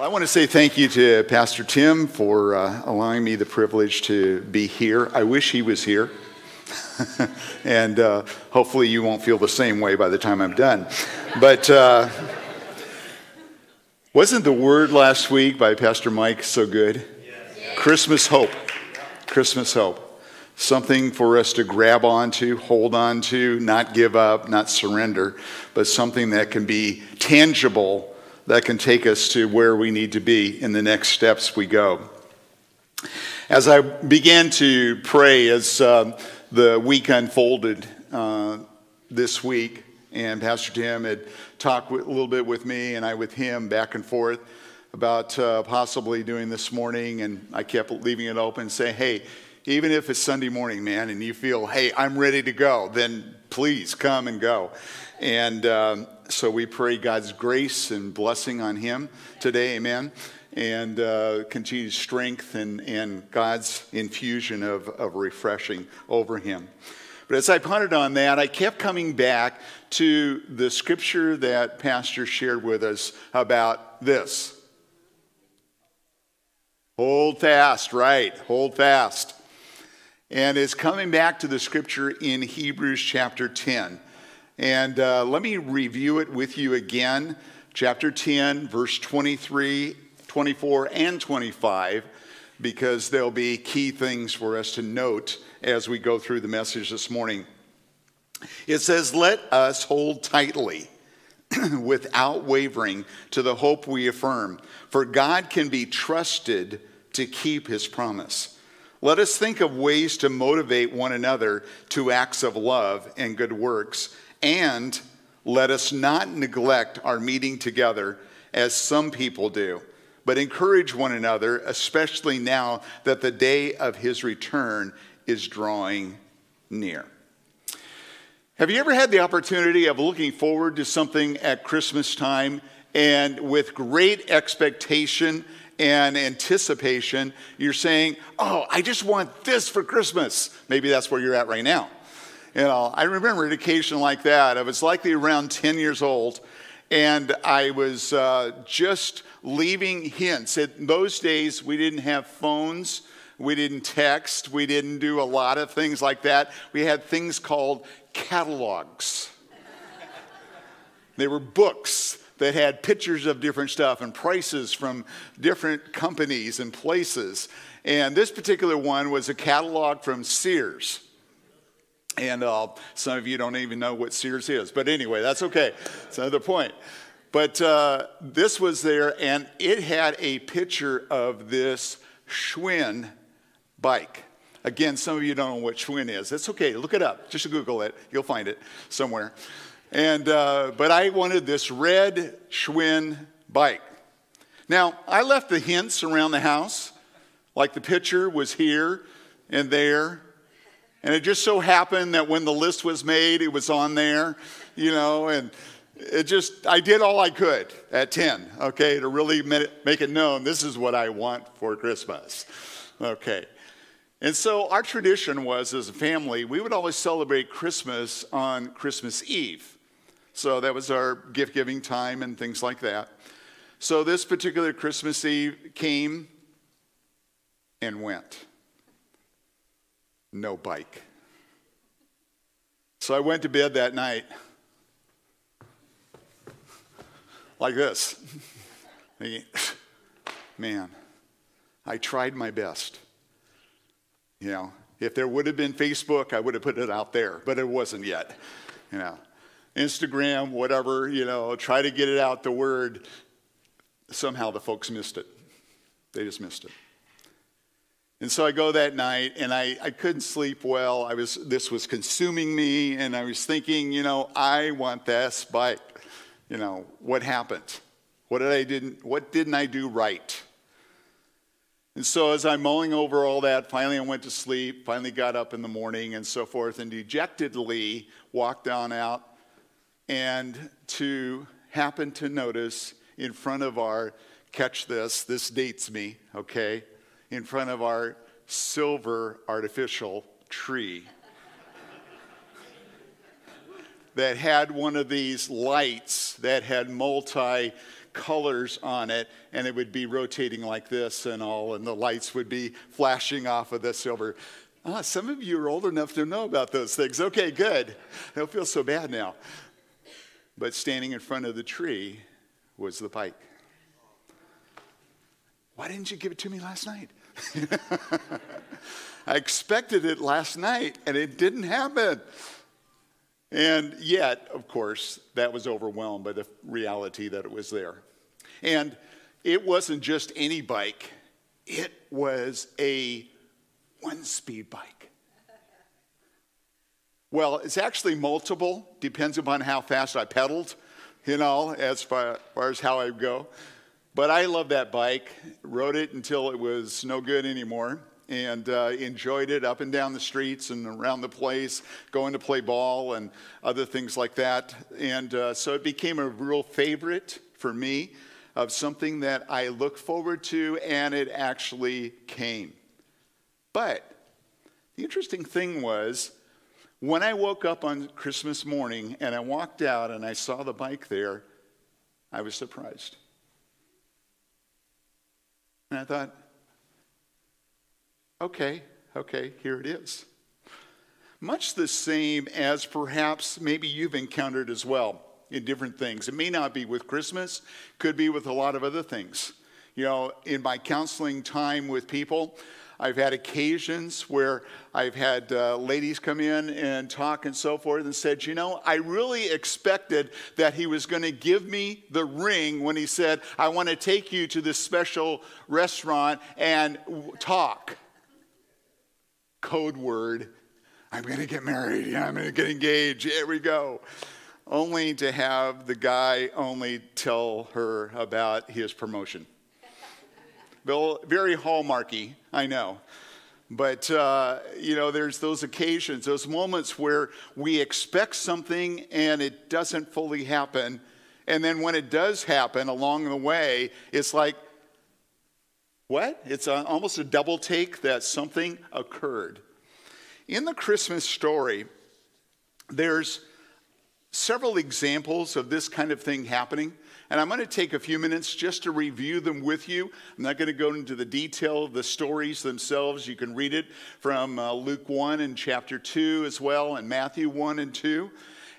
Well, I want to say thank you to Pastor Tim for uh, allowing me the privilege to be here. I wish he was here. and uh, hopefully you won't feel the same way by the time I'm done. But uh, wasn't the word last week by Pastor Mike so good? Yes. Christmas hope. Christmas hope. Something for us to grab onto, hold on to, not give up, not surrender, but something that can be tangible that can take us to where we need to be in the next steps we go. As I began to pray, as uh, the week unfolded uh, this week, and Pastor Tim had talked a little bit with me, and I with him back and forth about uh, possibly doing this morning, and I kept leaving it open, saying, "Hey, even if it's Sunday morning, man, and you feel, hey, I'm ready to go, then please come and go." And um, so we pray God's grace and blessing on him today, amen, and uh, continued strength and, and God's infusion of, of refreshing over him. But as I pondered on that, I kept coming back to the scripture that Pastor shared with us about this. Hold fast, right? Hold fast. And it's coming back to the scripture in Hebrews chapter 10. And uh, let me review it with you again. Chapter 10, verse 23, 24, and 25, because there'll be key things for us to note as we go through the message this morning. It says, Let us hold tightly without wavering to the hope we affirm, for God can be trusted to keep his promise. Let us think of ways to motivate one another to acts of love and good works and let us not neglect our meeting together as some people do, but encourage one another, especially now that the day of his return is drawing near. Have you ever had the opportunity of looking forward to something at Christmas time and with great expectation and anticipation, you're saying, Oh, I just want this for Christmas? Maybe that's where you're at right now. You know, I remember an occasion like that. I was likely around 10 years old, and I was uh, just leaving hints. In those days, we didn't have phones. We didn't text. We didn't do a lot of things like that. We had things called catalogs. they were books that had pictures of different stuff and prices from different companies and places. And this particular one was a catalog from Sears. And uh, some of you don't even know what Sears is. But anyway, that's okay. It's another point. But uh, this was there, and it had a picture of this Schwinn bike. Again, some of you don't know what Schwinn is. It's okay. Look it up. Just Google it. You'll find it somewhere. And, uh, but I wanted this red Schwinn bike. Now, I left the hints around the house, like the picture was here and there and it just so happened that when the list was made, it was on there, you know, and it just, I did all I could at 10, okay, to really make it known this is what I want for Christmas, okay. And so our tradition was as a family, we would always celebrate Christmas on Christmas Eve. So that was our gift giving time and things like that. So this particular Christmas Eve came and went no bike. So I went to bed that night like this. Man, I tried my best. You know, if there would have been Facebook, I would have put it out there, but it wasn't yet. You know, Instagram, whatever, you know, try to get it out the word. Somehow the folks missed it. They just missed it. And so I go that night and I, I couldn't sleep well. I was, this was consuming me and I was thinking, you know, I want this but, You know, what happened? What did I didn't, what didn't I do right? And so as I'm mulling over all that, finally I went to sleep, finally got up in the morning and so forth and dejectedly walked on out and to happen to notice in front of our, catch this, this dates me, okay? In front of our silver artificial tree that had one of these lights that had multi colors on it, and it would be rotating like this and all, and the lights would be flashing off of the silver. Ah, some of you are old enough to know about those things. Okay, good. I don't feel so bad now. But standing in front of the tree was the pike. Why didn't you give it to me last night? I expected it last night and it didn't happen. And yet, of course, that was overwhelmed by the reality that it was there. And it wasn't just any bike, it was a one speed bike. Well, it's actually multiple, depends upon how fast I pedaled, you know, as far, far as how I go. But I love that bike. Rode it until it was no good anymore and uh, enjoyed it up and down the streets and around the place, going to play ball and other things like that. And uh, so it became a real favorite for me of something that I look forward to, and it actually came. But the interesting thing was, when I woke up on Christmas morning and I walked out and I saw the bike there, I was surprised. And I thought, okay, okay, here it is. Much the same as perhaps maybe you've encountered as well in different things. It may not be with Christmas, could be with a lot of other things. You know, in my counseling time with people, I've had occasions where I've had uh, ladies come in and talk and so forth and said, You know, I really expected that he was going to give me the ring when he said, I want to take you to this special restaurant and talk. Code word I'm going to get married. Yeah, I'm going to get engaged. Here we go. Only to have the guy only tell her about his promotion very hallmarky, I know. But, uh, you know, there's those occasions, those moments where we expect something and it doesn't fully happen. And then when it does happen along the way, it's like, what? It's a, almost a double take that something occurred. In the Christmas story, there's several examples of this kind of thing happening. And I'm going to take a few minutes just to review them with you. I'm not going to go into the detail of the stories themselves. You can read it from uh, Luke 1 and chapter 2 as well, and Matthew 1 and 2,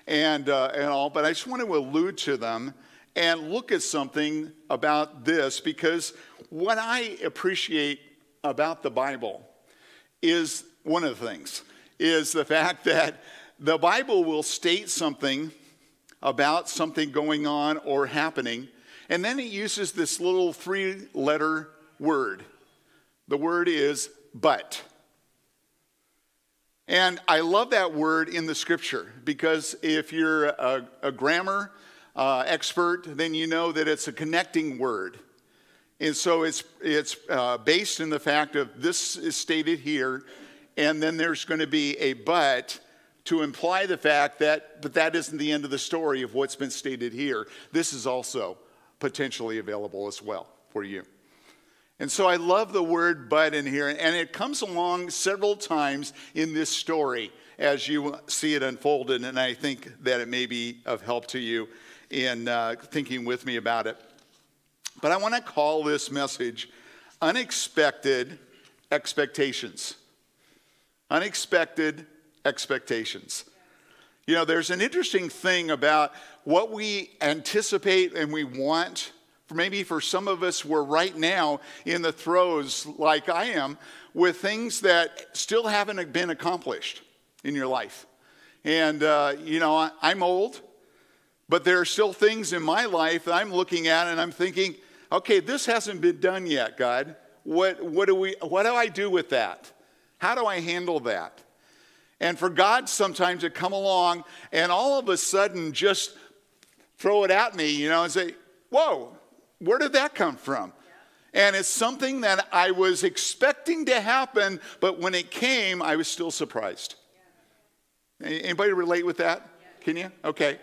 and, uh, and all. But I just want to allude to them and look at something about this because what I appreciate about the Bible is one of the things is the fact that the Bible will state something about something going on or happening. And then he uses this little three letter word. The word is but. And I love that word in the scripture because if you're a, a grammar uh, expert, then you know that it's a connecting word. And so it's, it's uh, based in the fact of this is stated here, and then there's going to be a but to imply the fact that, but that isn't the end of the story of what's been stated here. This is also potentially available as well for you. And so I love the word but in here, and it comes along several times in this story as you see it unfolded, and I think that it may be of help to you in uh, thinking with me about it. But I want to call this message Unexpected Expectations. Unexpected expectations. You know, there's an interesting thing about what we anticipate and we want. Maybe for some of us, we're right now in the throes, like I am, with things that still haven't been accomplished in your life. And, uh, you know, I'm old, but there are still things in my life that I'm looking at and I'm thinking, okay, this hasn't been done yet, God. What, what, do, we, what do I do with that? How do I handle that? And for God sometimes to come along and all of a sudden just throw it at me, you know, and say, Whoa, where did that come from? And it's something that I was expecting to happen, but when it came, I was still surprised. Anybody relate with that? Can you? Okay.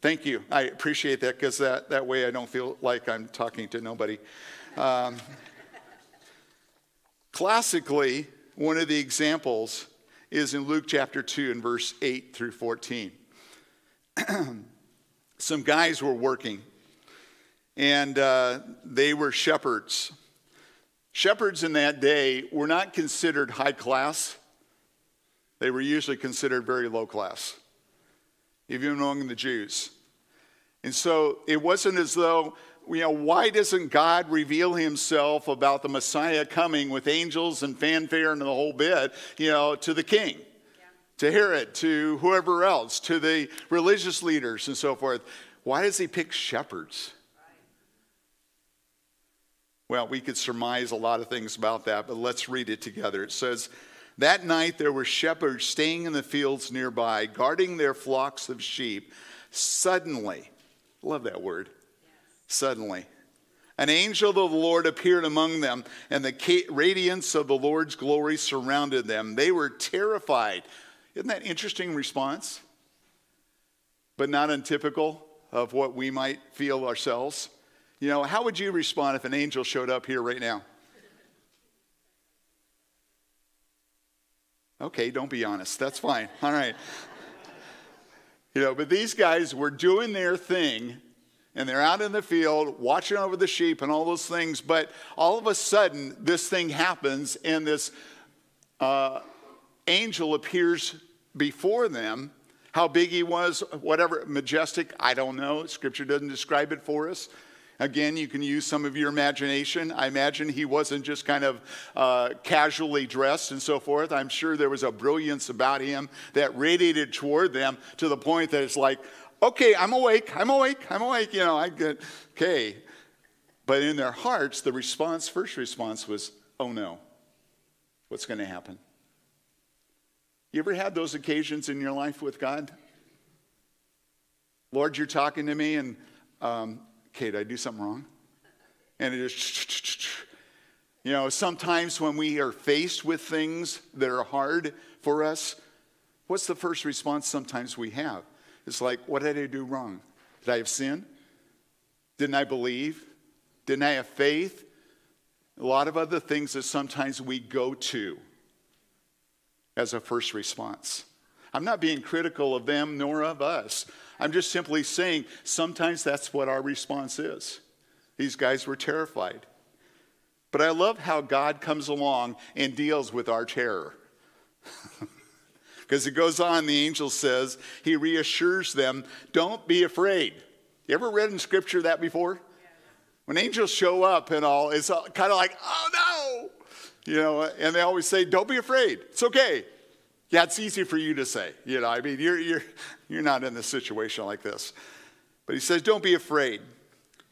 Thank you. I appreciate that because that, that way I don't feel like I'm talking to nobody. Um, classically, one of the examples is in Luke chapter 2 and verse 8 through 14. Some guys were working, and uh, they were shepherds. Shepherds in that day were not considered high class, they were usually considered very low class, even among the Jews. And so it wasn't as though, you know, why doesn't God reveal himself about the Messiah coming with angels and fanfare and the whole bit, you know, to the king? To Herod, to whoever else, to the religious leaders and so forth. Why does he pick shepherds? Well, we could surmise a lot of things about that, but let's read it together. It says, That night there were shepherds staying in the fields nearby, guarding their flocks of sheep. Suddenly, love that word, suddenly, an angel of the Lord appeared among them, and the radiance of the Lord's glory surrounded them. They were terrified. Isn't that interesting response? But not untypical of what we might feel ourselves. You know, how would you respond if an angel showed up here right now? Okay, don't be honest. That's fine. All right. You know, but these guys were doing their thing and they're out in the field watching over the sheep and all those things. But all of a sudden, this thing happens and this uh, angel appears before them. How big he was, whatever, majestic, I don't know. Scripture doesn't describe it for us. Again, you can use some of your imagination. I imagine he wasn't just kind of uh, casually dressed and so forth. I'm sure there was a brilliance about him that radiated toward them to the point that it's like, okay, I'm awake, I'm awake, I'm awake. You know, I get, okay. But in their hearts, the response, first response was, oh no, what's going to happen? You ever had those occasions in your life with God? Lord, you're talking to me, and um, okay, did I do something wrong? And it is, you know, sometimes when we are faced with things that are hard for us, what's the first response sometimes we have? It's like, what did I do wrong? Did I have sin? Didn't I believe? Didn't I have faith? A lot of other things that sometimes we go to as a first response. I'm not being critical of them nor of us. I'm just simply saying sometimes that's what our response is. These guys were terrified. But I love how God comes along and deals with our terror. Because it goes on, the angel says, he reassures them, don't be afraid. You ever read in scripture that before? When angels show up and all, it's kind of like, oh no! You know, and they always say, don't be afraid. It's okay. Yeah, it's easy for you to say. You know, I mean, you're, you're, you're not in a situation like this. But he says, Don't be afraid.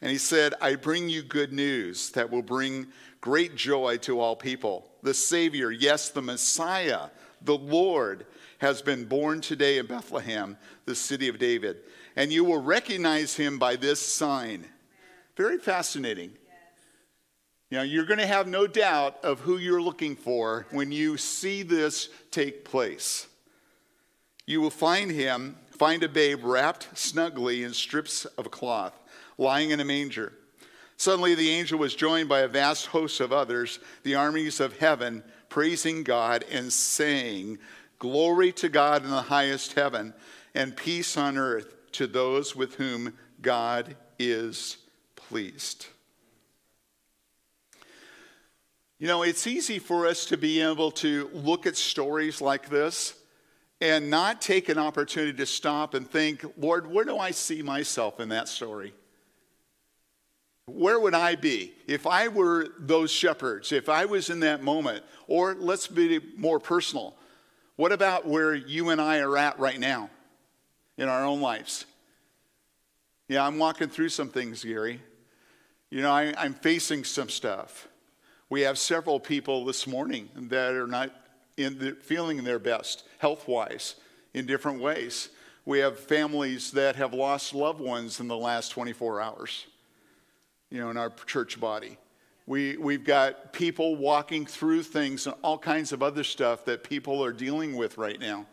And he said, I bring you good news that will bring great joy to all people. The Savior, yes, the Messiah, the Lord, has been born today in Bethlehem, the city of David. And you will recognize him by this sign. Very fascinating. You know, you're going to have no doubt of who you're looking for when you see this take place. You will find him, find a babe wrapped snugly in strips of cloth, lying in a manger. Suddenly, the angel was joined by a vast host of others, the armies of heaven, praising God and saying, Glory to God in the highest heaven, and peace on earth to those with whom God is pleased. You know, it's easy for us to be able to look at stories like this and not take an opportunity to stop and think, Lord, where do I see myself in that story? Where would I be if I were those shepherds, if I was in that moment? Or let's be more personal. What about where you and I are at right now in our own lives? Yeah, I'm walking through some things, Gary. You know, I, am facing some stuff. We have several people this morning that are not in the, feeling their best health wise in different ways. We have families that have lost loved ones in the last 24 hours, you know, in our church body. We, we've got people walking through things and all kinds of other stuff that people are dealing with right now.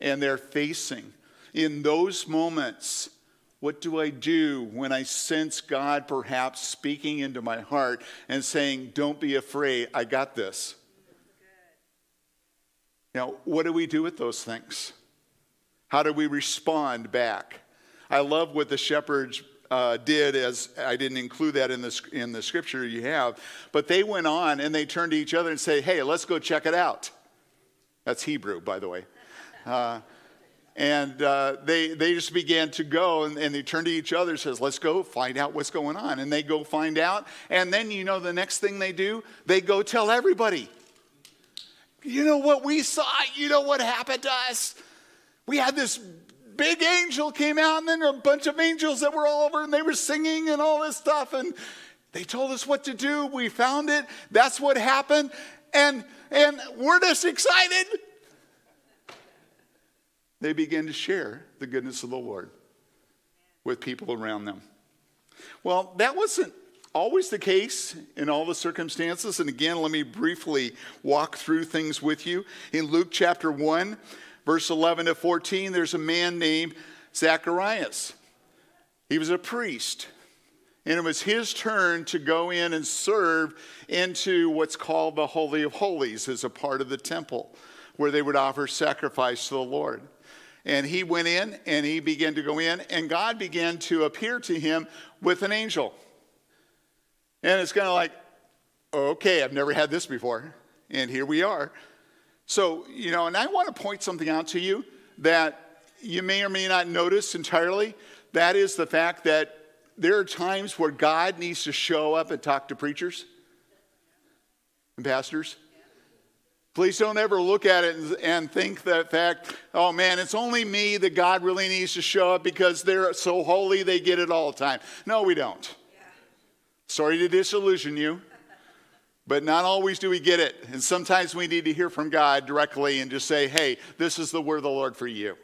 And they're facing. In those moments, what do I do when I sense God perhaps speaking into my heart and saying, Don't be afraid, I got this? Now, what do we do with those things? How do we respond back? I love what the shepherds uh, did, as I didn't include that in the, in the scripture you have, but they went on and they turned to each other and say, hey, let's go check it out. That's Hebrew, by the way. Uh, and uh, they, they just began to go and, and they turned to each other and says, let's go find out what's going on. And they go find out. And then, you know, the next thing they do, they go tell everybody. You know what we saw? You know what happened to us? We had this big angel came out and then a bunch of angels that were all over and they were singing and all this stuff. And they told us what to do. We found it. That's what happened. And, and we're just excited they begin to share the goodness of the Lord with people around them. Well, that wasn't always the case in all the circumstances. And again, let me briefly walk through things with you. In Luke chapter 1, verse 11 to 14, there's a man named Zacharias. He was a priest. And it was his turn to go in and serve into what's called the Holy of Holies as a part of the temple, where they would offer sacrifice to the Lord. And he went in and he began to go in, and God began to appear to him with an angel. And it's kind of like, okay, I've never had this before. And here we are. So, you know, and I want to point something out to you that you may or may not notice entirely. That is the fact that there are times where God needs to show up and talk to preachers and pastors. Please don't ever look at it and think that fact, oh man, it's only me that God really needs to show up because they're so holy they get it all the time. No, we don't. Yeah. Sorry to disillusion you, but not always do we get it. And sometimes we need to hear from God directly and just say, hey, this is the word of the Lord for you.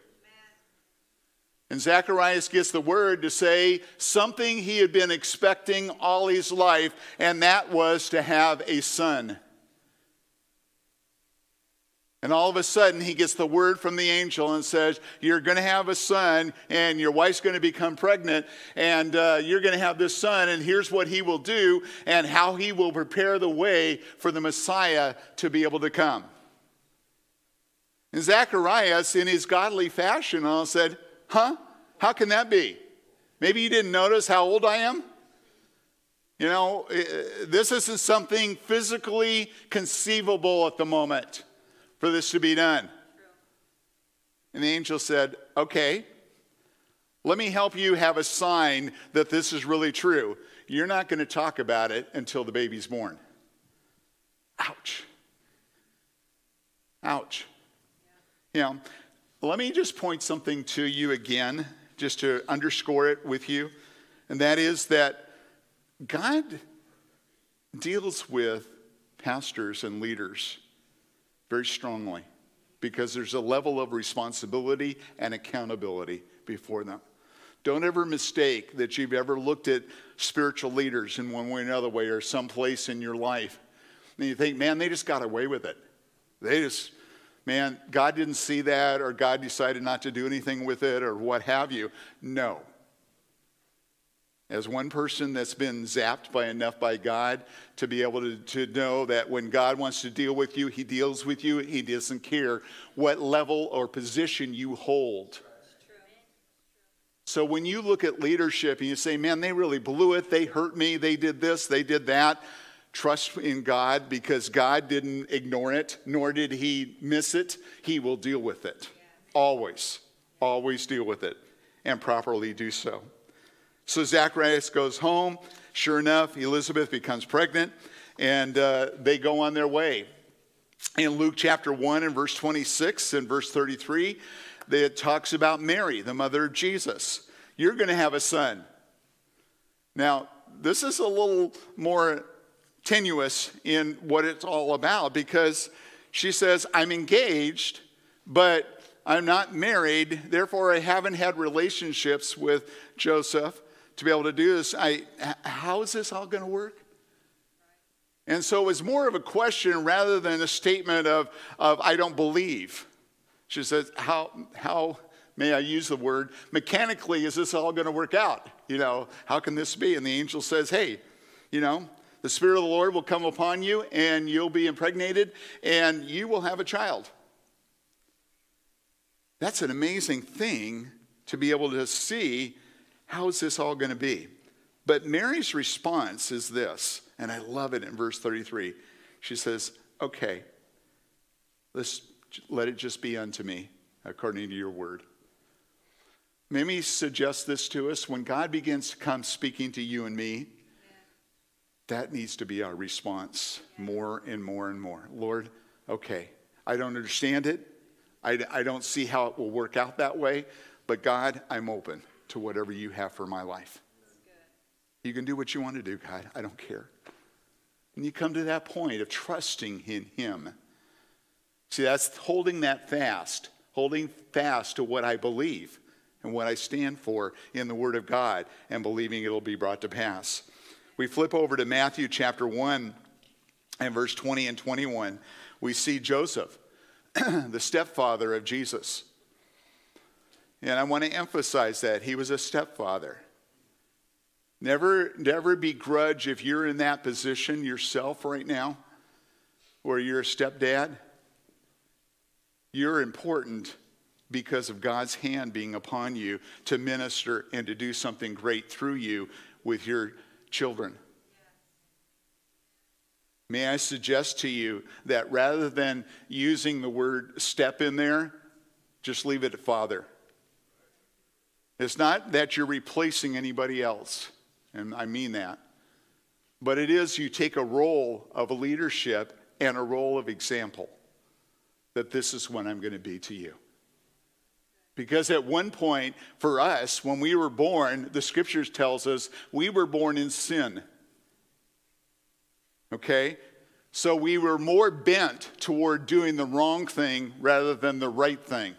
And Zacharias gets the word to say something he had been expecting all his life, and that was to have a son. And all of a sudden, he gets the word from the angel and says, You're going to have a son, and your wife's going to become pregnant, and uh, you're going to have this son, and here's what he will do, and how he will prepare the way for the Messiah to be able to come. And Zacharias, in his godly fashion, all said, Huh? How can that be? Maybe you didn't notice how old I am? You know, this isn't something physically conceivable at the moment for this to be done. And the angel said, Okay, let me help you have a sign that this is really true. You're not going to talk about it until the baby's born. Ouch. Ouch. Yeah. You know, let me just point something to you again, just to underscore it with you. And that is that God deals with pastors and leaders very strongly because there's a level of responsibility and accountability before them. Don't ever mistake that you've ever looked at spiritual leaders in one way or another way or someplace in your life. And you think, man, they just got away with it. They just, man, God didn't see that or God decided not to do anything with it or what have you. No. As one person that's been zapped by enough by God to be able to, to know that when God wants to deal with you, He deals with you. He doesn't care what level or position you hold. So when you look at leadership and you say, man, they really blew it, they hurt me, they did this, they did that, trust in God because God didn't ignore it, nor did He miss it. He will deal with it. Always, always deal with it and properly do so. So Zacharias goes home. Sure enough, Elizabeth becomes pregnant, and uh, they go on their way. In Luke chapter 1 and verse 26 and verse 33, it talks about Mary, the mother of Jesus. You're going to have a son. Now, this is a little more tenuous in what it's all about because she says, I'm engaged, but I'm not married, therefore I haven't had relationships with Joseph to be able to do this. I, how is this all going to work? And so it was more of a question rather than a statement of, of I don't believe. She says, how, how may I use the word, mechanically is this all going to work out? You know, how can this be? And the angel says, hey, you know, the Spirit of the Lord will come upon you and you'll be impregnated and you will have a child. That's an amazing thing to be able to see how is this all going to be? But Mary's response is this, and I love it in verse 33. She says, Okay, let's let it just be unto me according to your word. Let me suggest this to us. When God begins to come speaking to you and me, that needs to be our response more and more and more. Lord, okay, I don't understand it. I, I don't see how it will work out that way, but God, I'm open to whatever you have for my life. You can do what you want to do, God. I don't care. And you come to that point of trusting in Him. See, that's holding that fast, holding fast to what I believe and what I stand for in the Word of God and believing it'll be brought to pass. We flip over to Matthew chapter 1 and verse 20 and 21. We see Joseph, the stepfather of Jesus. And I want to emphasize that he was a stepfather. Never, never begrudge if you're in that position yourself right now, where you're a stepdad. You're important because of God's hand being upon you to minister and to do something great through you with your children. May I suggest to you that rather than using the word step in there, just leave it at father. It's not that you're replacing anybody else, and I mean that. But it is you take a role of leadership and a role of example that this is what I'm going to be to you. Because at one point, for us, when we were born, the scriptures tells us we were born in sin. Okay? So we were more bent toward doing the wrong thing rather than the right thing.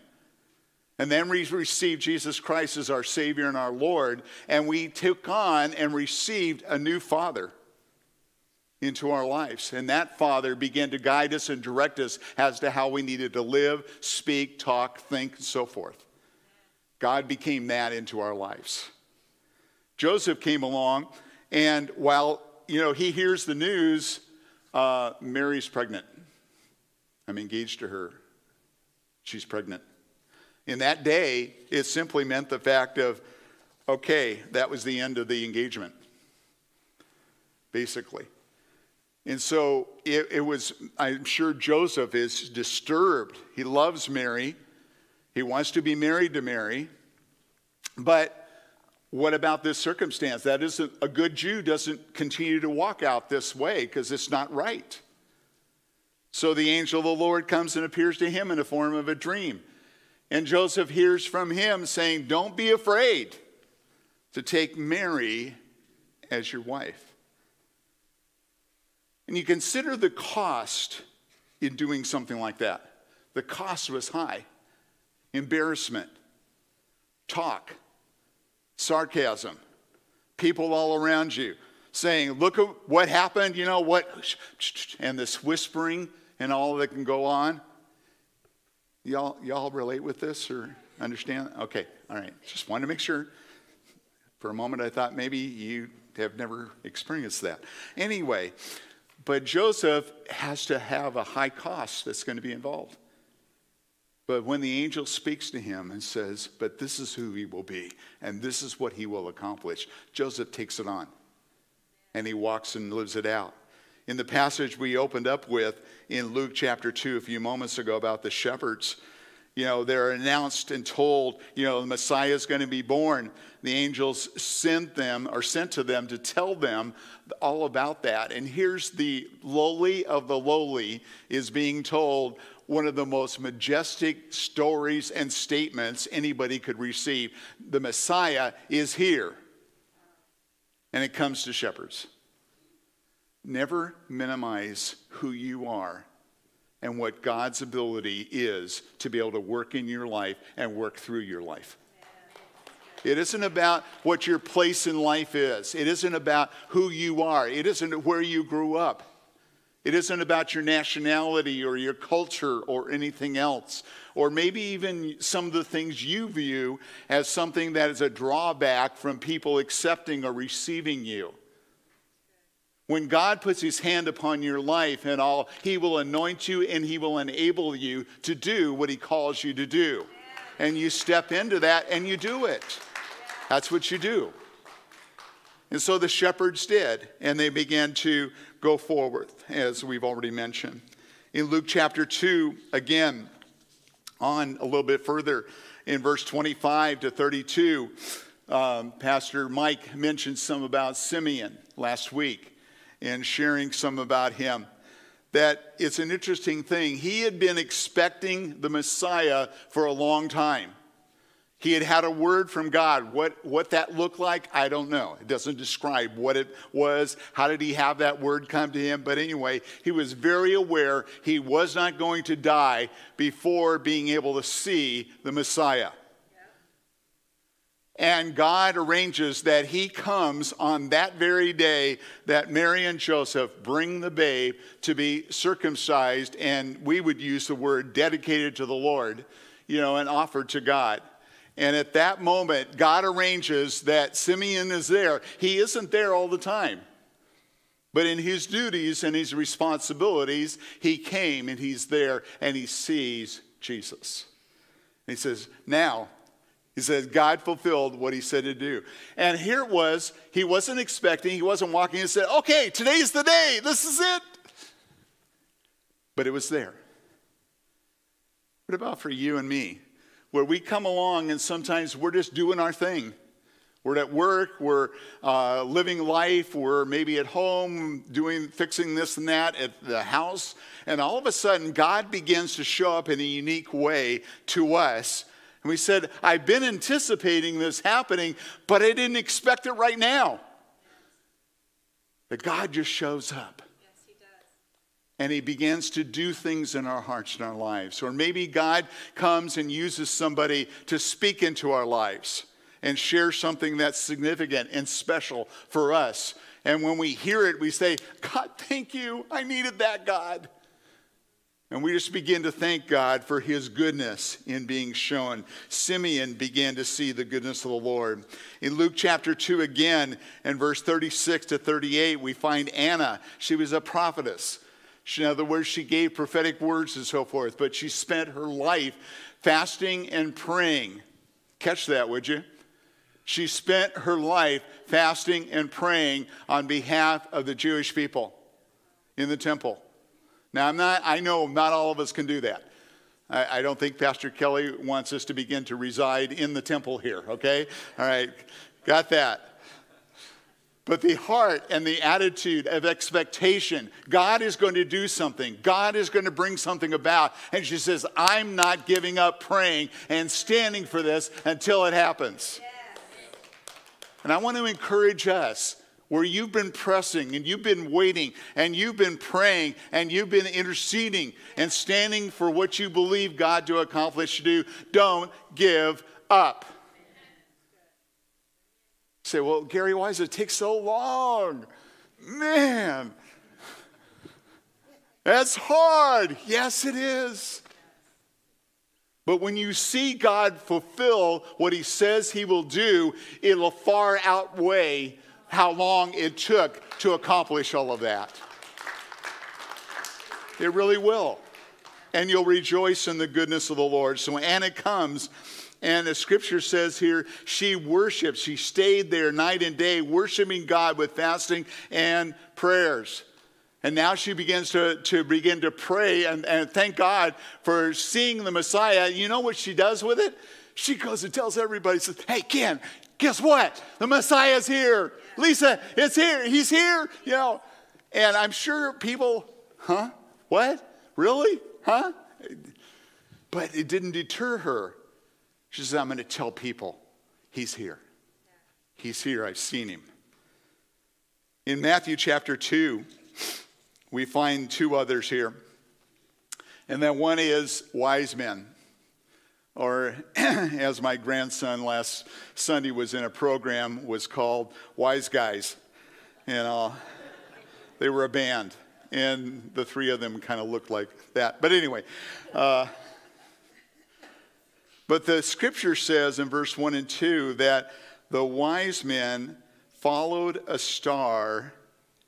And then we received Jesus Christ as our Savior and our Lord, and we took on and received a new Father into our lives. And that Father began to guide us and direct us as to how we needed to live, speak, talk, think, and so forth. God became that into our lives. Joseph came along, and while you know he hears the news, uh, Mary's pregnant. I'm engaged to her. She's pregnant. In that day, it simply meant the fact of, okay, that was the end of the engagement, basically. And so it, it was, I'm sure Joseph is disturbed. He loves Mary. He wants to be married to Mary. But what about this circumstance? That isn't a good Jew doesn't continue to walk out this way because it's not right. So the angel of the Lord comes and appears to him in the form of a dream. And Joseph hears from him saying, Don't be afraid to take Mary as your wife. And you consider the cost in doing something like that. The cost was high embarrassment, talk, sarcasm, people all around you saying, Look at what happened, you know, what, and this whispering and all that can go on. Y'all, y'all relate with this or understand? Okay, all right. Just wanted to make sure. For a moment, I thought maybe you have never experienced that. Anyway, but Joseph has to have a high cost that's going to be involved. But when the angel speaks to him and says, But this is who he will be, and this is what he will accomplish, Joseph takes it on. And he walks and lives it out. In the passage we opened up with in Luke chapter 2 a few moments ago about the shepherds, you know, they're announced and told, you know, the Messiah is going to be born. The angels sent them or sent to them to tell them all about that. And here's the lowly of the lowly is being told one of the most majestic stories and statements anybody could receive. The Messiah is here. And it comes to shepherds. Never minimize who you are and what God's ability is to be able to work in your life and work through your life. It isn't about what your place in life is. It isn't about who you are. It isn't where you grew up. It isn't about your nationality or your culture or anything else, or maybe even some of the things you view as something that is a drawback from people accepting or receiving you. When God puts his hand upon your life and all, he will anoint you and he will enable you to do what he calls you to do. And you step into that and you do it. That's what you do. And so the shepherds did, and they began to go forward, as we've already mentioned. In Luke chapter 2, again, on a little bit further, in verse 25 to 32, um, Pastor Mike mentioned some about Simeon last week and sharing some about him. That it's an interesting thing. He had been expecting the Messiah for a long time. He had had a word from God. What, what that looked like, I don't know. It doesn't describe what it was. How did he have that word come to him? But anyway, he was very aware he was not going to die before being able to see the Messiah. And God arranges that he comes on that very day that Mary and Joseph bring the babe to be circumcised, and we would use the word dedicated to the Lord, you know, and offered to God. And at that moment, God arranges that Simeon is there. He isn't there all the time. But in his duties and his responsibilities, he came and he's there and he sees Jesus. And he says, Now, he says, God fulfilled what he said to do. And here it was, he wasn't expecting, he wasn't walking and said, Okay, today's the day, this is it. But it was there. What about for you and me? where we come along and sometimes we're just doing our thing. We're at work, we're uh, living life, we're maybe at home doing, fixing this and that at the house, and all of a sudden God begins to show up in a unique way to us. And we said, I've been anticipating this happening, but I didn't expect it right now. That God just shows up and he begins to do things in our hearts and our lives. Or maybe God comes and uses somebody to speak into our lives and share something that's significant and special for us. And when we hear it, we say, God, thank you. I needed that, God. And we just begin to thank God for his goodness in being shown. Simeon began to see the goodness of the Lord. In Luke chapter 2, again, in verse 36 to 38, we find Anna. She was a prophetess. In other words, she gave prophetic words and so forth, but she spent her life fasting and praying. Catch that, would you? She spent her life fasting and praying on behalf of the Jewish people in the temple. Now, I'm not, I know not all of us can do that. I, I don't think Pastor Kelly wants us to begin to reside in the temple here, okay? All right, got that but the heart and the attitude of expectation. God is going to do something, God is going to bring something about. And she says, I'm not giving up praying and standing for this until it happens. And I want to encourage us where you've been pressing and you've been waiting and you've been praying and you've been interceding and standing for what you believe God to accomplish to do, don't give up say, well, Gary, why does it take so long? Man, that's hard. Yes, it is. But when you see God fulfill what he says he will do, it'll far outweigh how long it took to accomplish all of that. It really will. And you'll rejoice in the goodness of the Lord. So Anna comes, and the scripture says here, she worshiped. She stayed there night and day, worshiping God with fasting and prayers. And now she begins to, to begin to pray and, and thank God for seeing the Messiah. You know what she does with it? She goes and tells everybody, says, Hey, Ken, guess what? The Messiah's here. Lisa, it's here. He's here. You know, and I'm sure people, huh? What? Really? Huh? But it didn't deter her. She says, I'm going to tell people he's here. He's here. I've seen him. In Matthew chapter 2, we find two others here. And that one is wise men. Or as my grandson last Sunday was in a program was called Wise Guys. And uh, they were a band. And the three of them kind of looked like that. But anyway, uh, but the scripture says in verse 1 and 2 that the wise men followed a star,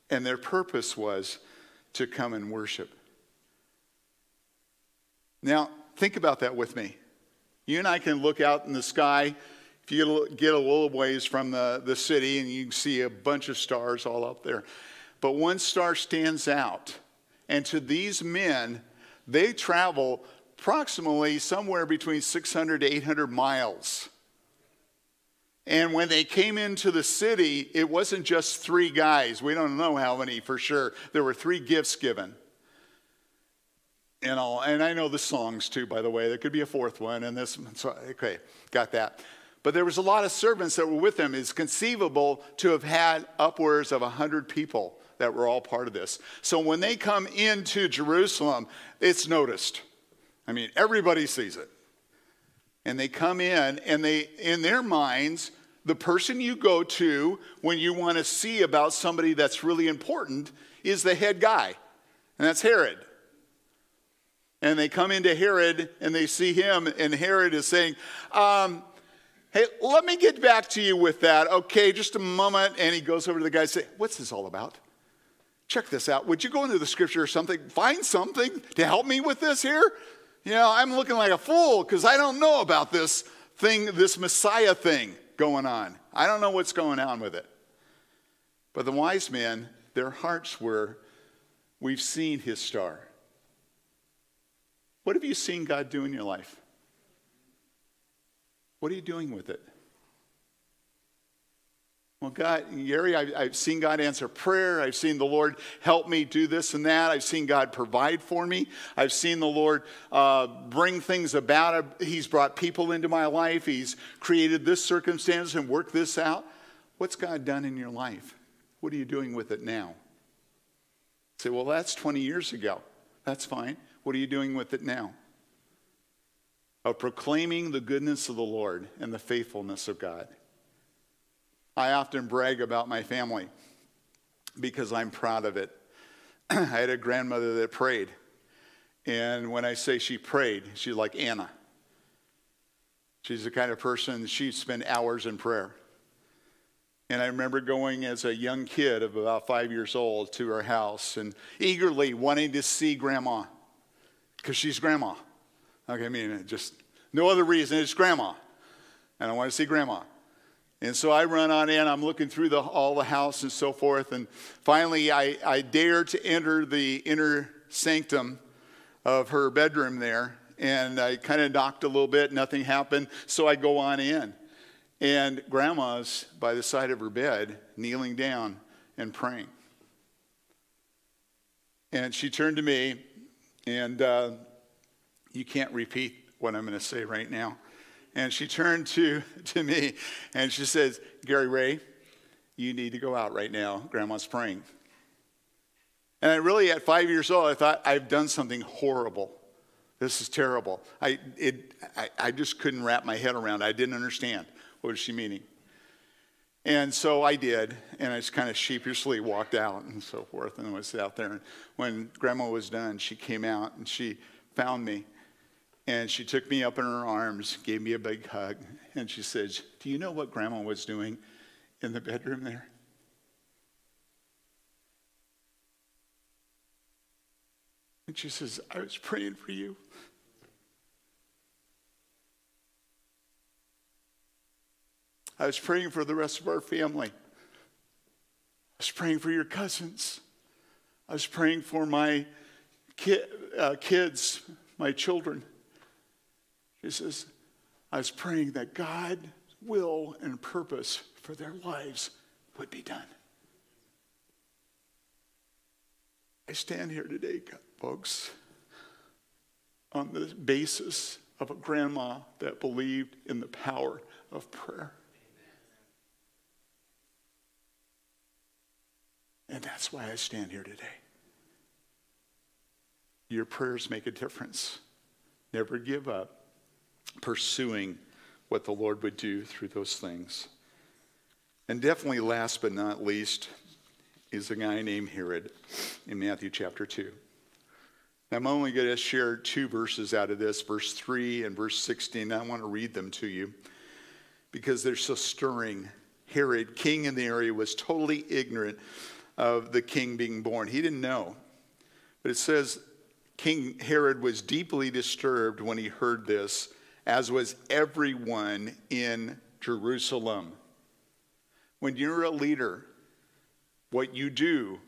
and their purpose was to come and worship. Now, think about that with me. You and I can look out in the sky If you get a little ways from the, the city and you see a bunch of stars all up there. But one star stands out. And to these men, they travel approximately somewhere between 600 to 800 miles. And when they came into the city, it wasn't just three guys. We don't know how many for sure. There were three gifts given. And, all, and I know the songs too, by the way. There could be a fourth one, and this. So, okay, got that. But there was a lot of servants that were with them. It's conceivable to have had upwards of 100 people that were all part of this. So when they come into Jerusalem, it's noticed. I mean, everybody sees it. And they come in, and they, in their minds, the person you go to when you want to see about somebody that's really important is the head guy, and that's Herod. And they come into Herod and they see him, and Herod is saying, um, Hey, let me get back to you with that. Okay, just a moment. And he goes over to the guy and says, What's this all about? Check this out. Would you go into the scripture or something? Find something to help me with this here? You know, I'm looking like a fool because I don't know about this thing, this Messiah thing going on. I don't know what's going on with it. But the wise men, their hearts were, we've seen his star. What have you seen God do in your life? What are you doing with it? Well, God, Gary, I, have seen God answer prayer. I've seen the Lord help me do this and that. I've seen God provide for me. I've seen the Lord uh, bring things about. He's brought people into my life. He's created this circumstance and worked this out. What's God done in your life? What are you doing with it now? Say, well, that's 20 years ago. That's fine. What are you doing with it now? Of proclaiming the goodness of the Lord and the faithfulness of God. I often brag about my family because I'm proud of it. I had a grandmother that prayed. And when I say she prayed, she's like Anna. She's the kind of person she'd spend hours in prayer. And I remember going as a young kid of about five years old to her house and eagerly wanting to see grandma because she's grandma. Okay, I mean, just no other reason, it's grandma. And I want to see grandma. And so I run on in, I'm looking through the, all the house and so forth. And finally, I, I dare to enter the inner sanctum of her bedroom there. And I kind of knocked a little bit, nothing happened. So I go on in. And grandma's by the side of her bed, kneeling down and praying. And she turned to me, and uh, you can't repeat what I'm going to say right now. And she turned to, to me and she says, Gary Ray, you need to go out right now. Grandma's praying. And I really, at five years old, I thought, I've done something horrible. This is terrible. I, it, I, I just couldn't wrap my head around it. I didn't understand. What was she meaning? And so I did, and I just kind of sheepishly walked out and so forth, and was out there. And when Grandma was done, she came out and she found me, and she took me up in her arms, gave me a big hug, and she said, Do you know what grandma was doing in the bedroom there? And she says, I was praying for you. I was praying for the rest of our family. I was praying for your cousins. I was praying for my ki- uh, kids, my children. He says, I was praying that God's will and purpose for their lives would be done. I stand here today, folks, on the basis of a grandma that believed in the power of prayer. And that's why I stand here today. Your prayers make a difference. Never give up pursuing what the Lord would do through those things. And definitely, last but not least, is a guy named Herod in Matthew chapter 2. I'm only going to share two verses out of this, verse 3 and verse 16. I want to read them to you because they're so stirring. Herod, king in the area, was totally ignorant of the king being born. He didn't know. But it says King Herod was deeply disturbed when he heard this as was everyone in Jerusalem. When you're a leader, what you do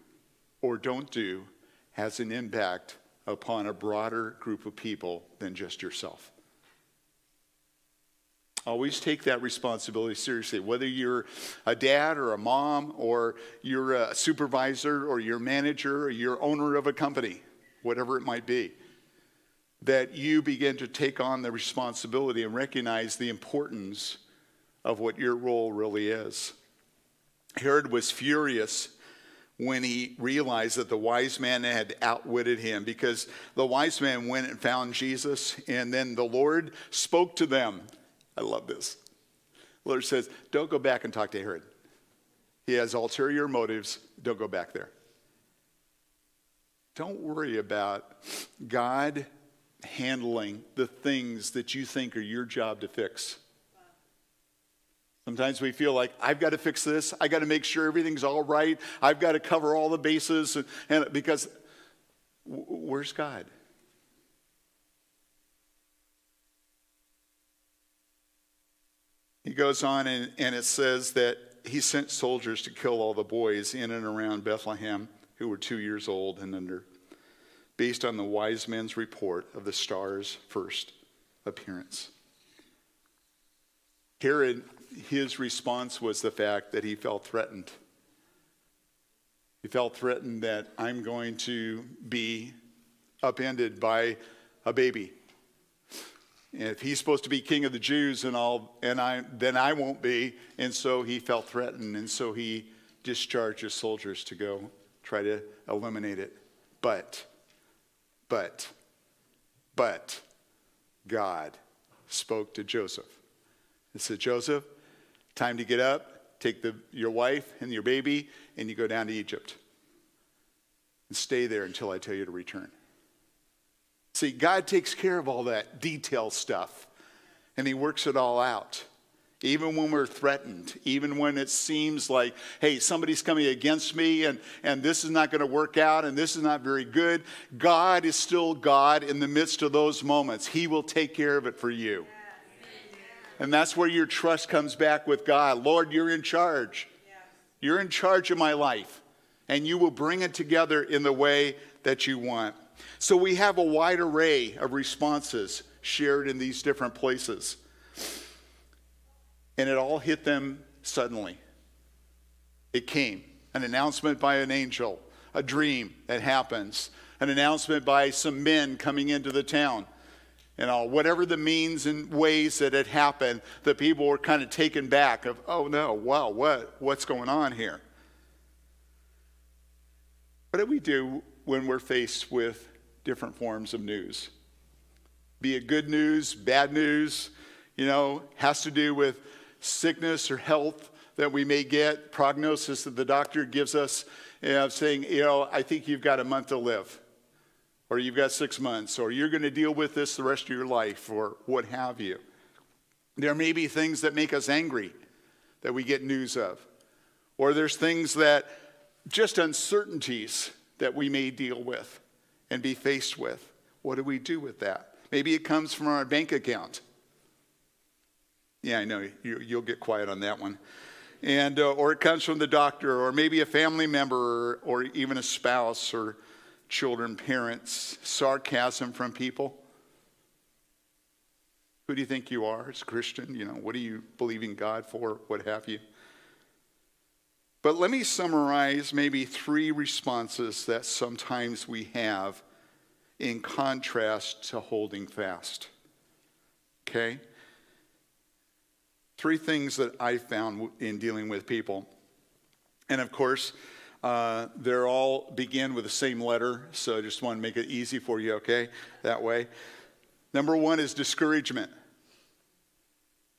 or don't do has an impact upon a broader group of people than just yourself. Always take that responsibility seriously, whether you're a dad or a mom, or you're a supervisor, or you're manager, or you're owner of a company, whatever it might be. That you begin to take on the responsibility and recognize the importance of what your role really is. Herod was furious when he realized that the wise man had outwitted him because the wise man went and found Jesus, and then the Lord spoke to them. I love this. The Lord says, Don't go back and talk to Herod. He has ulterior motives. Don't go back there. Don't worry about God handling the things that you think are your job to fix. Sometimes we feel like, I've got to fix this. I've got to make sure everything's all right. I've got to cover all the bases. And, and because where's God? He goes on and, and it says that he sent soldiers to kill all the boys in and around Bethlehem who were two years old and under, based on the wise men's report of the star's first appearance. Herod his response was the fact that he felt threatened. He felt threatened that I'm going to be upended by a baby. And if he's supposed to be king of the Jews and all, and I, then I won't be. And so he felt threatened, and so he discharged his soldiers to go try to eliminate it. But, but, but, God spoke to Joseph. He said, Joseph, Time to get up, take the, your wife and your baby, and you go down to Egypt. And stay there until I tell you to return. See, God takes care of all that detail stuff, and He works it all out. Even when we're threatened, even when it seems like, hey, somebody's coming against me and, and this is not going to work out and this is not very good, God is still God in the midst of those moments. He will take care of it for you. And that's where your trust comes back with God. Lord, you're in charge. You're in charge of my life. And you will bring it together in the way that you want. So we have a wide array of responses shared in these different places. And it all hit them suddenly. It came an announcement by an angel, a dream that happens, an announcement by some men coming into the town And all, whatever the means and ways that it happened, the people were kind of taken back of, oh no, wow, what, what's going on here? What do we do when we're faced with different forms of news? Be it good news, bad news, you know, has to do with sickness or health that we may get, prognosis that the doctor gives us, you know, saying, you know, I think you've got a month to live or you've got six months, or you're going to deal with this the rest of your life, or what have you. There may be things that make us angry that we get news of, or there's things that just uncertainties that we may deal with and be faced with. What do we do with that? Maybe it comes from our bank account. Yeah, I know you, will get quiet on that one. And, uh, or it comes from the doctor, or maybe a family member, or, or even a spouse, or children, parents, sarcasm from people. Who do you think you are as a Christian? You know, what are you believing God for? What have you? But let me summarize maybe three responses that sometimes we have in contrast to holding fast. Okay? Three things that I found in dealing with people. And of course, uh, they're all begin with the same letter, so I just want to make it easy for you, okay? That way. Number one is discouragement.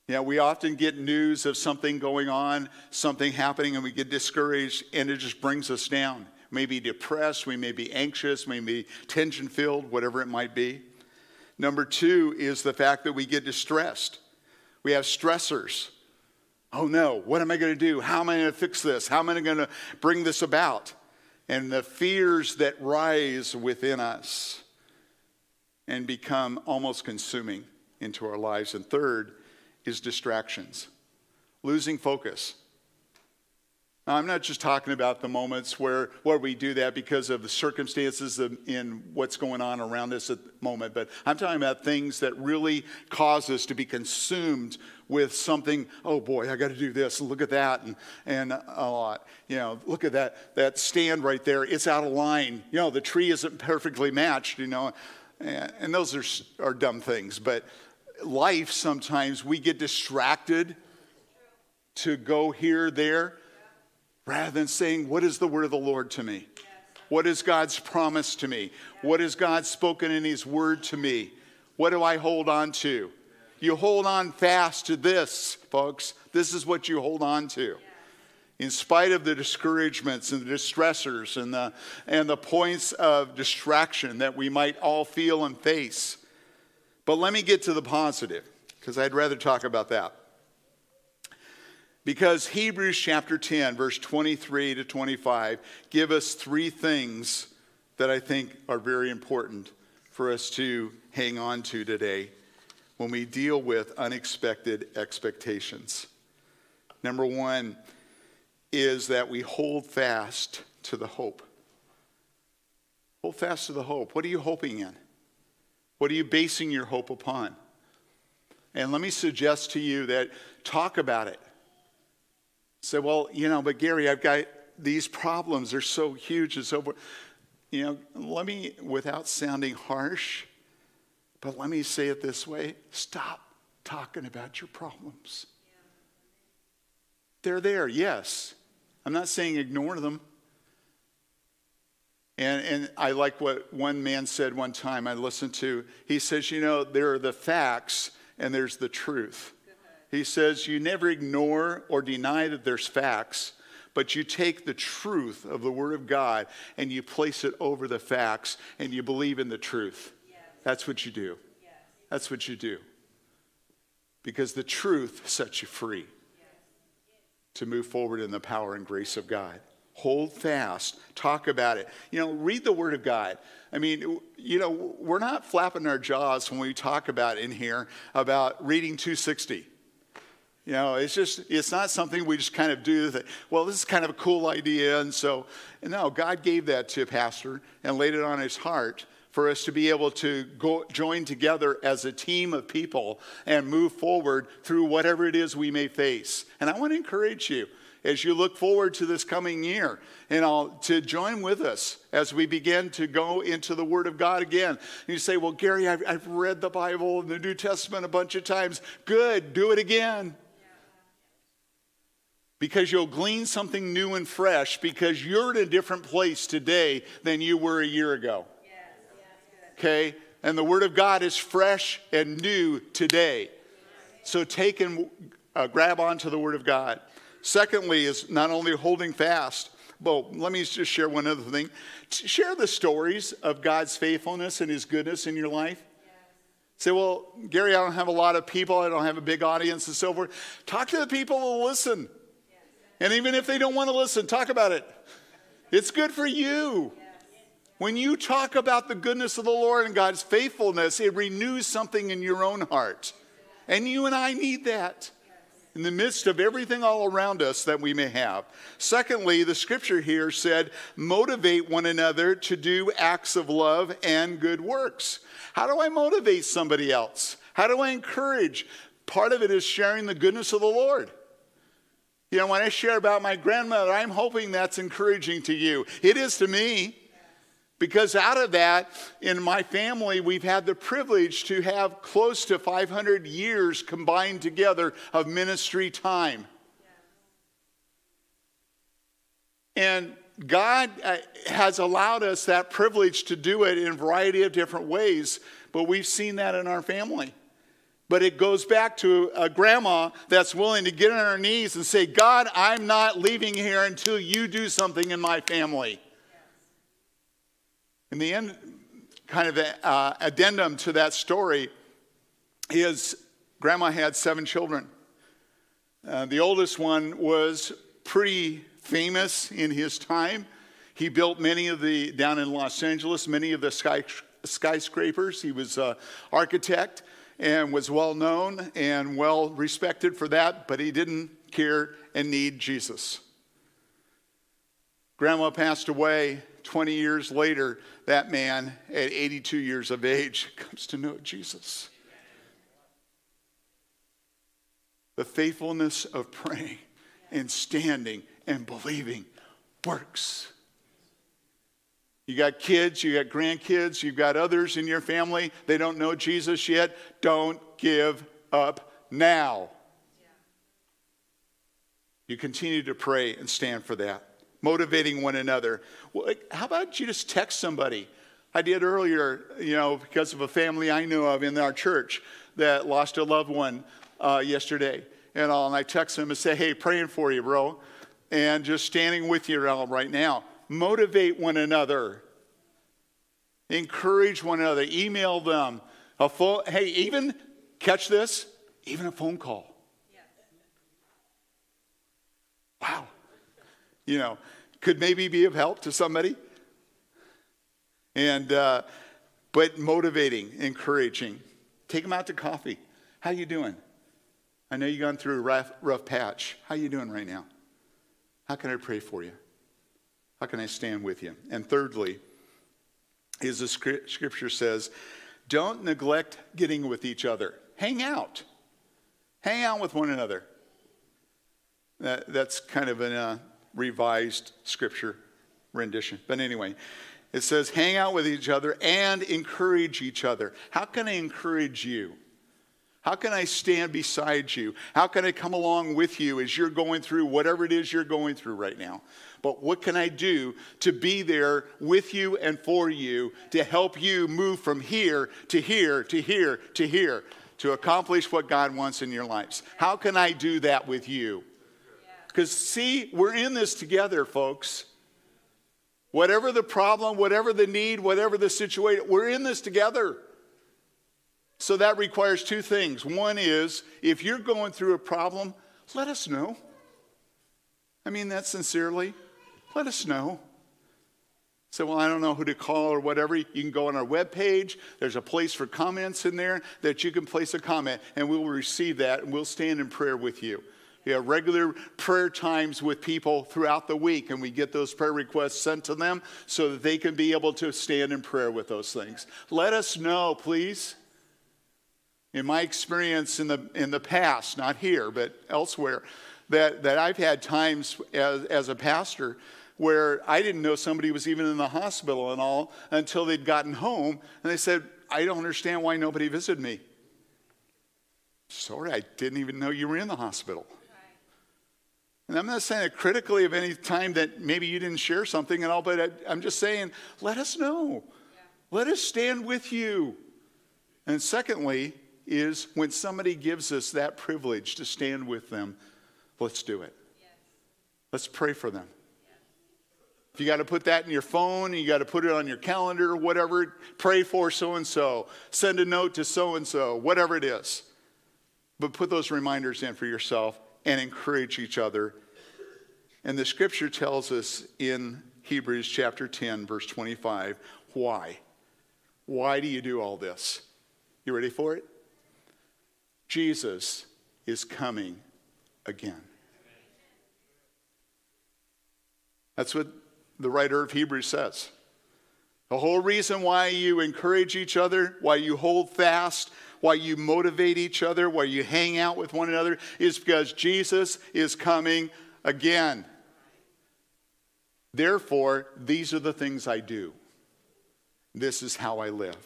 Yeah, we often get news of something going on, something happening, and we get discouraged, and it just brings us down. We may be depressed, we may be anxious, we may be tension filled, whatever it might be. Number two is the fact that we get distressed. We have stressors. Oh no, what am I going to do? How am I going to fix this? How am I going to bring this about? And the fears that rise within us and become almost consuming into our lives. And third is distractions. losing focus. Now, I'm not just talking about the moments where, where we do that because of the circumstances of, in what's going on around us at the moment, but I'm talking about things that really cause us to be consumed with something. Oh boy, I got to do this look at that and, and a lot. You know, look at that, that stand right there. It's out of line. You know, the tree isn't perfectly matched, you know, and, and those are, are dumb things. But life, sometimes we get distracted to go here, there rather than saying, What is the word of the Lord to me? What is God's promise to me? What has God spoken in His word to me? What do I hold on to? You hold on fast to this, folks. This is what you hold on to. In spite of the discouragements and the distressors and the, and the points of distraction that we might all feel and face. But let me get to the positive, because I'd rather talk about that. Because Hebrews chapter 10, verse 23 to 25, give us three things that I think are very important for us to hang on to today when we deal with unexpected expectations. Number one is that we hold fast to the hope. Hold fast to the hope. What are you hoping in? What are you basing your hope upon? And let me suggest to you that talk about it. Say, well, you know, but Gary, I've got these problems. They're so huge and so forth. You know, let me, without sounding harsh, but let me say it this way stop talking about your problems. They're there, yes. I'm not saying ignore them. And, and I like what one man said one time I listened to. He says, You know, there are the facts and there's the truth. He says, You never ignore or deny that there's facts, but you take the truth of the Word of God and you place it over the facts and you believe in the truth. Yes. That's what you do. Yes. That's what you do. Because the truth sets you free yes. to move forward in the power and grace of God. Hold fast, talk about it. You know, read the Word of God. I mean, you know, we're not flapping our jaws when we talk about in here about reading 260. You know, it's just, it's not something we just kind of do that, well, this is kind of a cool idea. And so, and no, God gave that to a pastor and laid it on his heart for us to be able to go, join together as a team of people and move forward through whatever it is we may face. And I want to encourage you as you look forward to this coming year and I'll, to join with us as we begin to go into the Word of God again. You say, Well, Gary, I've, I've read the Bible and the New Testament a bunch of times. Good, do it again because you'll glean something new and fresh because you're in a different place today than you were a year ago. Okay? And the Word of God is fresh and new today. So take and uh, grab onto the Word of God. Secondly, is not only holding fast, but let me just share one other thing. Share the stories of God's faithfulness and His goodness in your life. Say, well, Gary, I don't have a lot of people, I don't have a big audience and so forth. Talk to the people who listen. And even if they don't want to listen, talk about it. It's good for you. When you talk about the goodness of the Lord and God's faithfulness, it renews something in your own heart. And you and I need that in the midst of everything all around us that we may have. Secondly, the scripture here said, motivate one another to do acts of love and good works. How do I motivate somebody else? How do I encourage? Part of it is sharing the goodness of the Lord. You know, when I share about my grandmother, I'm hoping that's encouraging to you. It is to me. Because out of that, in my family, we've had the privilege to have close to 500 years combined together of ministry time. And God uh, has allowed us that privilege to do it in a variety of different ways, but we've seen that in our family. But it goes back to a grandma that's willing to get on her knees and say, God, I'm not leaving here until you do something in my family. In the end, kind of uh, addendum to that story is grandma had seven children. Uh, the oldest one was pretty famous in his time. He built many of the, down in Los Angeles, many of the sky, skyscrapers. He was an architect and was well known and well respected for that, but he didn't care, and need Jesus. Grandma passed away 20 years later. That man, at 82 years of age, comes to know Jesus. The faithfulness of praying and standing and believing works. You got kids, you got grandkids, you've got others in your family, they don't know Jesus yet. Don't give up now. You continue to pray and stand for that, motivating one another. Well, how about you just text somebody? I did earlier, you know, because of a family I knew of in our church that lost a loved one uh, yesterday. And, all, and I text them and say, hey, praying for you, bro. And just standing with you right now motivate one another, encourage one another, email them. A phone, hey, even catch this, even a phone call. Wow. You know, could maybe be of help to somebody. And, uh, but motivating, encouraging. Take them out to coffee. How you doing? I know you've gone through a rough, rough patch. How you doing right now? How can I pray for you? How can I stand with you? And thirdly, is the scripture says, don't neglect getting with each other. Hang out. Hang out with one another. That, that's kind of a uh, revised scripture rendition. But anyway, it says, hang out with each other and encourage each other. How can I encourage you? How can I stand beside you? How can I come along with you as you're going through whatever it is you're going through right now? But what can I do to be there with you and for you to help you move from here to here to here to here to accomplish what God wants in your lives? How can I do that with you? Because, see, we're in this together, folks. Whatever the problem, whatever the need, whatever the situation, we're in this together. So that requires two things. One is if you're going through a problem, let us know. I mean that sincerely. Let us know. Say, well, I don't know who to call or whatever. You can go on our webpage. There's a place for comments in there that you can place a comment, and we will receive that and we'll stand in prayer with you. We have regular prayer times with people throughout the week, and we get those prayer requests sent to them so that they can be able to stand in prayer with those things. Let us know, please in my experience in the, in the past, not here, but elsewhere, that, that I've had times as, as a pastor where I didn't know somebody was even in the hospital and all until they'd gotten home and they said, I don't understand why nobody visited me. Sorry, I didn't even know you were in the hospital. And I'm not saying it critically of any time that maybe you didn't share something and all, but I, am just saying, let us know. Yeah. Let us stand with you. And secondly, is when somebody gives us that privilege to stand with them, let's do it. Yes. Let's pray for them. Yes. If you got to put that in your phone, you got to put it on your calendar, whatever, pray for so and so, send a note to so and so, whatever it is. But put those reminders in for yourself and encourage each other. And the scripture tells us in Hebrews chapter 10, verse 25, why? Why do you do all this? You ready for it? Jesus is coming again. That's what the writer of Hebrews says. The whole reason why you encourage each other, why you hold fast, why you motivate each other, why you hang out with one another, is because Jesus is coming again. Therefore, these are the things I do. This is how I live.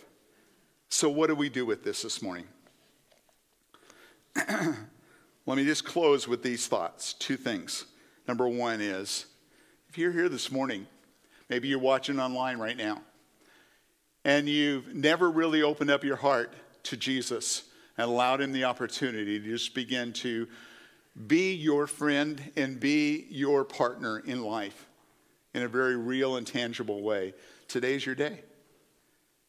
So, what do we do with this this morning? Let me just close with these thoughts. Two things. Number one is if you're here this morning, maybe you're watching online right now, and you've never really opened up your heart to Jesus and allowed him the opportunity to just begin to be your friend and be your partner in life in a very real and tangible way, today's your day.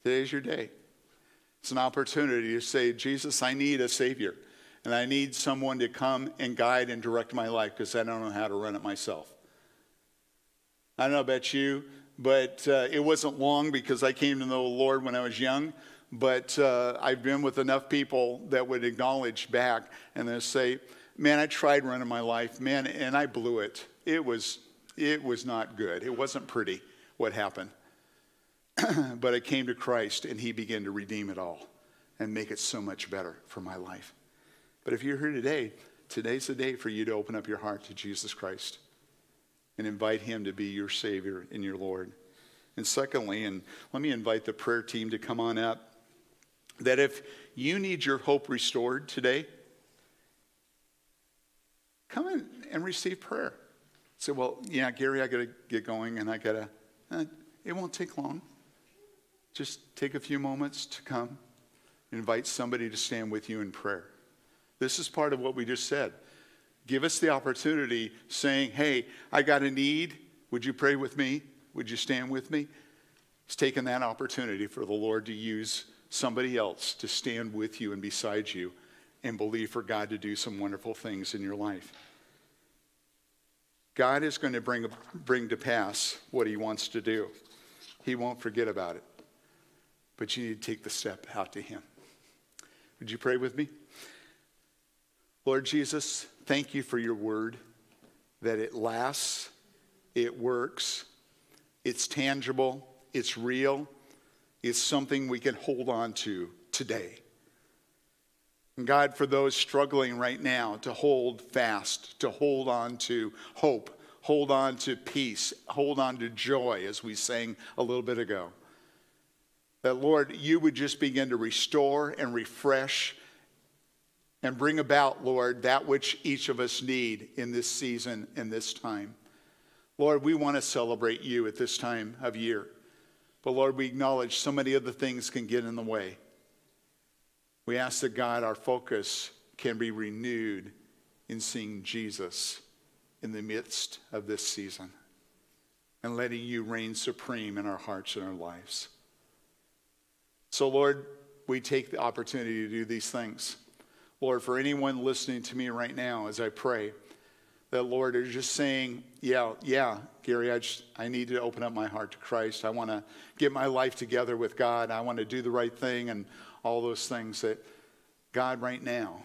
Today's your day. It's an opportunity to say, Jesus, I need a Savior. And I need someone to come and guide and direct my life because I don't know how to run it myself. I don't know about you, but uh, it wasn't long because I came to know the Lord when I was young. But uh, I've been with enough people that would acknowledge back and then say, man, I tried running my life, man, and I blew it. It was, it was not good. It wasn't pretty what happened. but I came to Christ and he began to redeem it all and make it so much better for my life. But if you're here today, today's the day for you to open up your heart to Jesus Christ and invite him to be your Savior and your Lord. And secondly, and let me invite the prayer team to come on up, that if you need your hope restored today, come in and receive prayer. Say, well, yeah, Gary, I got to get going and I got to, eh, it won't take long. Just take a few moments to come, invite somebody to stand with you in prayer. This is part of what we just said. Give us the opportunity saying, hey, I got a need. Would you pray with me? Would you stand with me? It's taken that opportunity for the Lord to use somebody else to stand with you and beside you and believe for God to do some wonderful things in your life. God is going to bring, bring to pass what he wants to do. He won't forget about it. But you need to take the step out to him. Would you pray with me? Lord Jesus, thank you for your word, that it lasts, it works, it's tangible, it's real, it's something we can hold on to today. And God, for those struggling right now to hold fast, to hold on to hope, hold on to peace, hold on to joy, as we sang a little bit ago. That, Lord, you would just begin to restore and refresh and bring about, Lord, that which each of us need in this season and this time. Lord, we want to celebrate you at this time of year. But Lord, we acknowledge so many other things can get in the way. We ask that God, our focus can be renewed in seeing Jesus in the midst of this season and letting you reign supreme in our hearts and our lives. So, Lord, we take the opportunity to do these things. Lord, for anyone listening to me right now as I pray, that Lord is just saying, yeah, yeah, Gary, I, just, I need to open up my heart to Christ. I want to get my life together with God. I want to do the right thing and all those things that God, right now,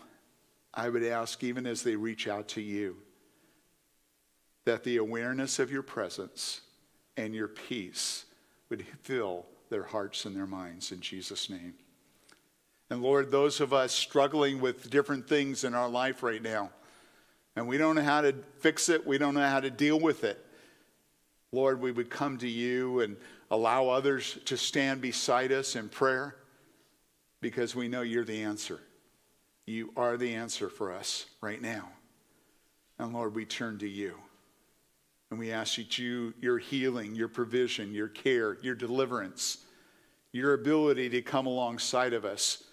I would ask, even as they reach out to you, that the awareness of your presence and your peace would fill their hearts and their minds in Jesus' name. And Lord, those of us struggling with different things in our life right now, and we don't know how to fix it, we don't know how to deal with it. Lord, we would come to you and allow others to stand beside us in prayer because we know you're the answer. You are the answer for us right now. And Lord, we turn to you. And we ask that you, your healing, your provision, your care, your deliverance, your ability to come alongside of us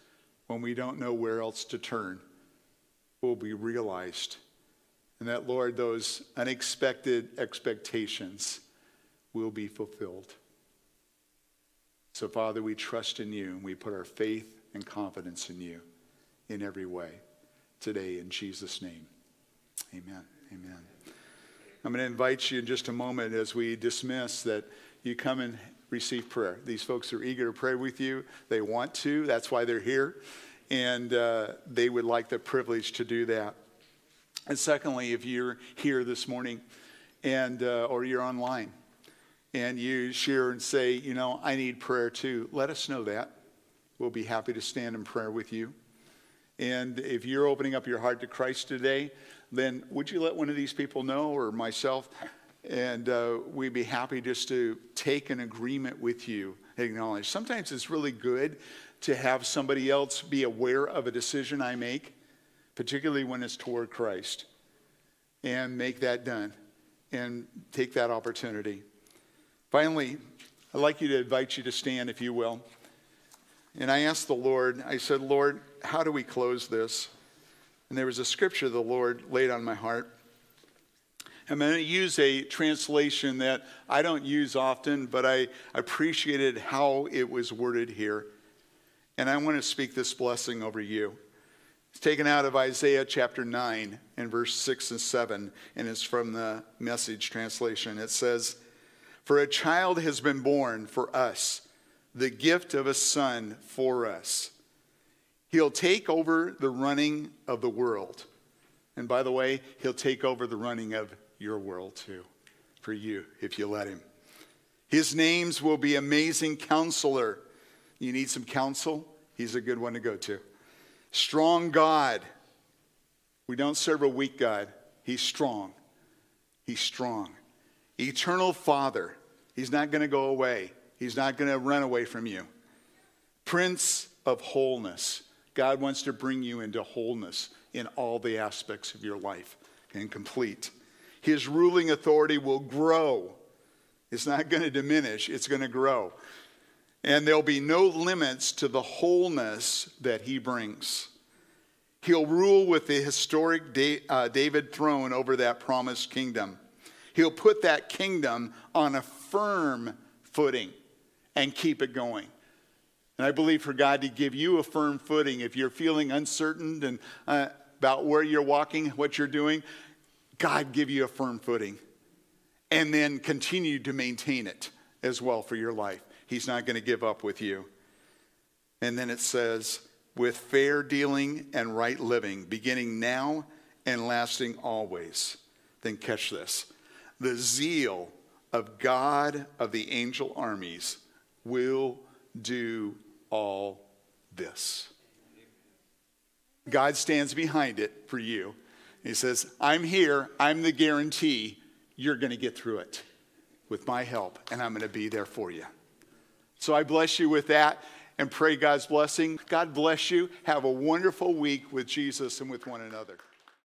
when we don't know where else to turn will be realized. And that, Lord, those unexpected expectations will be fulfilled. So, Father, we trust in you and we put our faith and confidence in you in every way today in Jesus' name. Amen. Amen. I'm going to invite you in just a moment as we dismiss that you come and receive prayer. These folks are eager to pray with you. They want to. That's why they're here. And uh, they would like the privilege to do that. And secondly, if you're here this morning and uh, or you're online and you share and say, you know, I need prayer too, let us know that. We'll be happy to stand in prayer with you. And if you're opening up your heart to Christ today, then would you let one of these people know or myself? And uh, we'd be happy just to take an agreement with you, acknowledge. Sometimes it's really good to have somebody else be aware of a decision I make, particularly when it's toward Christ, and make that done and take that opportunity. Finally, I'd like you to invite you to stand, if you will. And I asked the Lord, I said, Lord, how do we close this? And there was a scripture the Lord laid on my heart. I'm going to use a translation that I don't use often, but I appreciated how it was worded here. And I want to speak this blessing over you. It's taken out of Isaiah chapter 9 and verse 6 and 7, and it's from the message translation. It says, For a child has been born for us, the gift of a son for us. He'll take over the running of the world. And by the way, he'll take over the running of your world too, for you, if you let him. His names will be Amazing Counselor. You need some counsel? He's a good one to go to. Strong God. We don't serve a weak God. He's strong. He's strong. Eternal Father. He's not going to go away. He's not going to run away from you. Prince of Wholeness. God wants to bring you into wholeness in all the aspects of your life and complete. His ruling authority will grow. It's not going to diminish, it's going to grow. And there'll be no limits to the wholeness that he brings. He'll rule with the historic uh, David throne over that promised kingdom. He'll put that kingdom on a firm footing and keep it going. And I believe for God to give you a firm footing if you're feeling uncertain and uh, about where you're walking, what you're doing, God give you a firm footing and then continue to maintain it as well for your life. He's not going to give up with you. And then it says, with fair dealing and right living, beginning now and lasting always. Then catch this the zeal of God of the angel armies will do all this. God stands behind it for you. He says, I'm here, I'm the guarantee you're going to get through it with my help, and I'm going to be there for you. So I bless you with that and pray God's blessing. God bless you. Have a wonderful week with Jesus and with one another.